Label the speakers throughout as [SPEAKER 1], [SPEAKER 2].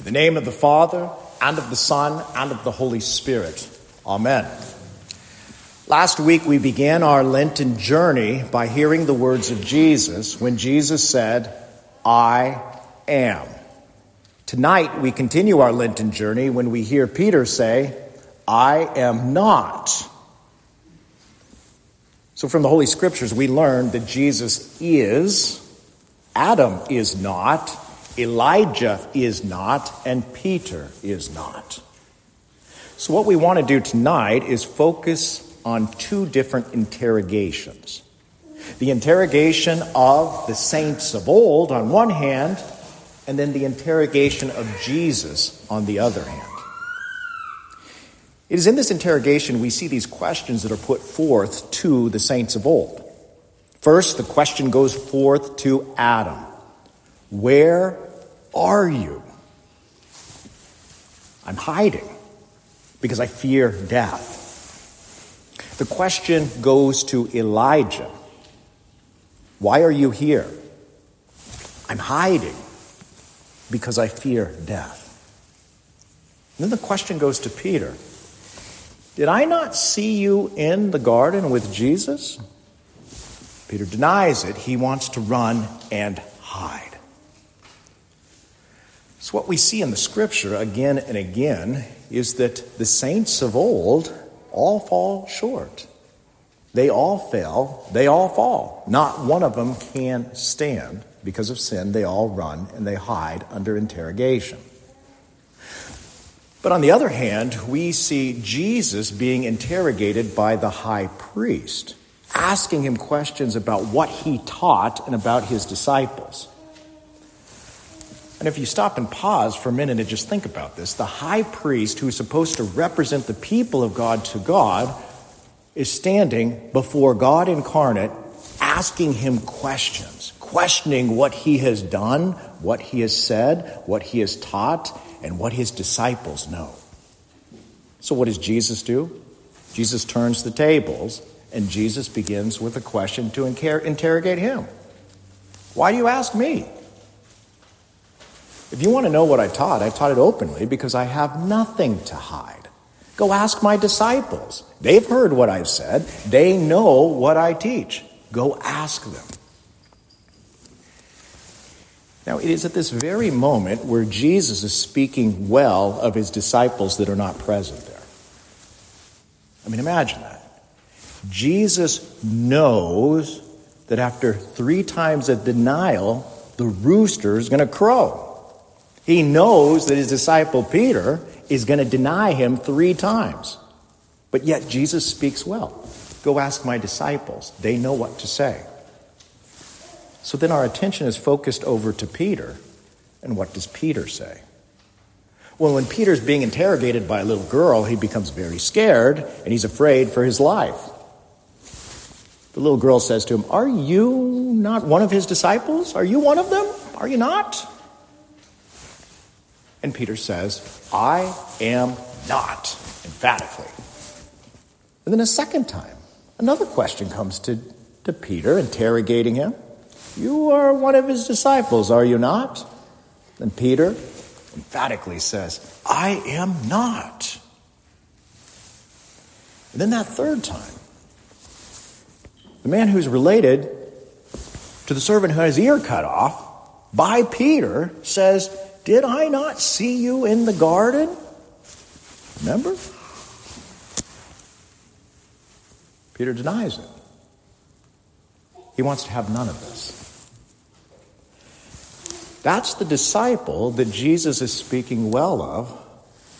[SPEAKER 1] In the name of the Father, and of the Son, and of the Holy Spirit. Amen. Last week we began our Lenten journey by hearing the words of Jesus when Jesus said, I am. Tonight we continue our Lenten journey when we hear Peter say, I am not. So from the Holy Scriptures we learn that Jesus is, Adam is not, Elijah is not, and Peter is not. So, what we want to do tonight is focus on two different interrogations the interrogation of the saints of old on one hand, and then the interrogation of Jesus on the other hand. It is in this interrogation we see these questions that are put forth to the saints of old. First, the question goes forth to Adam Where are you? I'm hiding because I fear death. The question goes to Elijah Why are you here? I'm hiding because I fear death. And then the question goes to Peter Did I not see you in the garden with Jesus? Peter denies it. He wants to run and hide. So, what we see in the scripture again and again is that the saints of old all fall short. They all fail, they all fall. Not one of them can stand because of sin. They all run and they hide under interrogation. But on the other hand, we see Jesus being interrogated by the high priest, asking him questions about what he taught and about his disciples. And if you stop and pause for a minute and just think about this, the high priest who is supposed to represent the people of God to God is standing before God incarnate asking him questions, questioning what he has done, what he has said, what he has taught, and what his disciples know. So, what does Jesus do? Jesus turns the tables, and Jesus begins with a question to interrogate him. Why do you ask me? If you want to know what I taught, I taught it openly because I have nothing to hide. Go ask my disciples. They've heard what I've said, they know what I teach. Go ask them. Now, it is at this very moment where Jesus is speaking well of his disciples that are not present there. I mean, imagine that. Jesus knows that after three times of denial, the rooster is going to crow. He knows that his disciple Peter is going to deny him three times. But yet Jesus speaks well. Go ask my disciples. They know what to say. So then our attention is focused over to Peter. And what does Peter say? Well, when Peter's being interrogated by a little girl, he becomes very scared and he's afraid for his life. The little girl says to him, Are you not one of his disciples? Are you one of them? Are you not? And Peter says, I am not, emphatically. And then a second time, another question comes to, to Peter, interrogating him. You are one of his disciples, are you not? And Peter emphatically says, I am not. And then that third time, the man who's related to the servant who had his ear cut off by Peter says, did I not see you in the garden? Remember? Peter denies it. He wants to have none of this. That's the disciple that Jesus is speaking well of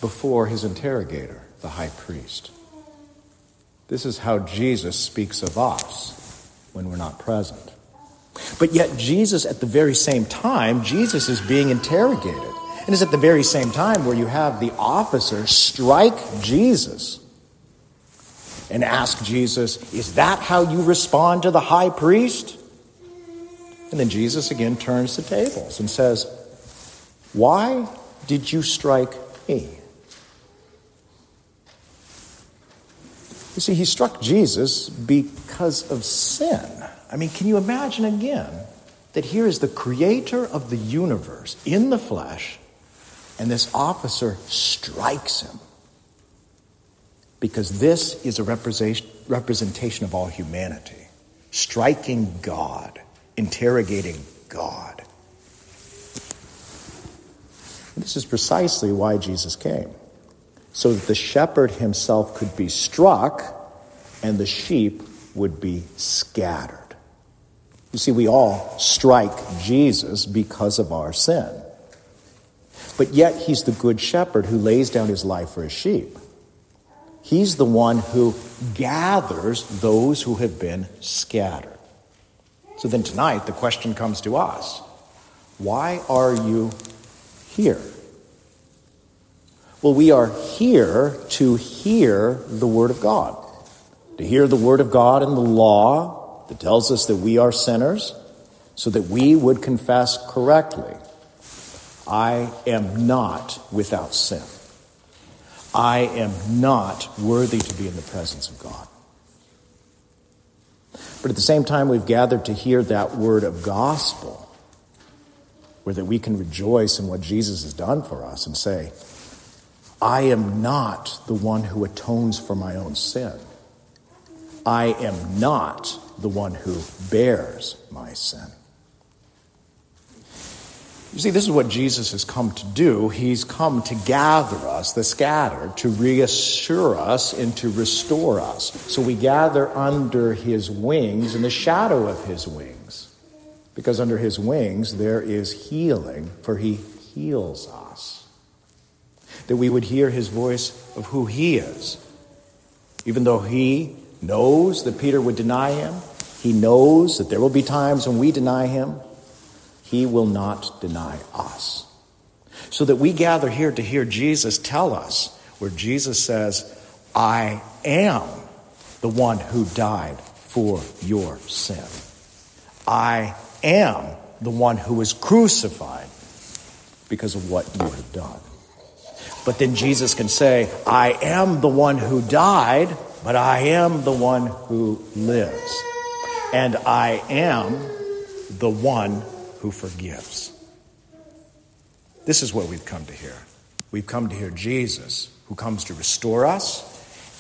[SPEAKER 1] before his interrogator, the high priest. This is how Jesus speaks of us when we're not present. But yet, Jesus, at the very same time, Jesus is being interrogated. And it's at the very same time where you have the officer strike Jesus and ask Jesus, Is that how you respond to the high priest? And then Jesus again turns the tables and says, Why did you strike me? You see, he struck Jesus because of sin. I mean, can you imagine again that here is the creator of the universe in the flesh And this officer strikes him. Because this is a representation of all humanity. Striking God, interrogating God. This is precisely why Jesus came. So that the shepherd himself could be struck and the sheep would be scattered. You see, we all strike Jesus because of our sin. But yet, he's the good shepherd who lays down his life for his sheep. He's the one who gathers those who have been scattered. So then tonight, the question comes to us why are you here? Well, we are here to hear the Word of God, to hear the Word of God and the law that tells us that we are sinners, so that we would confess correctly I am not without sin. I am not worthy to be in the presence of God. But at the same time, we've gathered to hear that word of gospel, where that we can rejoice in what Jesus has done for us and say, I am not the one who atones for my own sin. I am not the one who bears my sin. You see, this is what Jesus has come to do. He's come to gather us, the scattered, to reassure us and to restore us. So we gather under his wings, in the shadow of his wings. Because under his wings there is healing, for he heals us. That we would hear his voice of who he is. Even though he knows that Peter would deny him, he knows that there will be times when we deny him. He will not deny us. So that we gather here to hear Jesus tell us, where Jesus says, I am the one who died for your sin. I am the one who was crucified because of what you have done. But then Jesus can say, I am the one who died, but I am the one who lives. And I am the one who forgives. This is what we've come to hear. We've come to hear Jesus, who comes to restore us,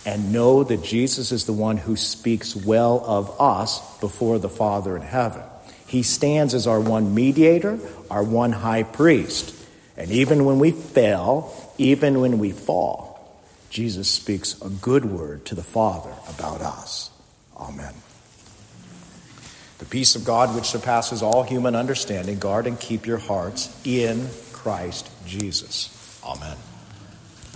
[SPEAKER 1] and know that Jesus is the one who speaks well of us before the Father in heaven. He stands as our one mediator, our one high priest. And even when we fail, even when we fall, Jesus speaks a good word to the Father about us. Amen. The peace of God, which surpasses all human understanding, guard and keep your hearts in Christ Jesus. Amen.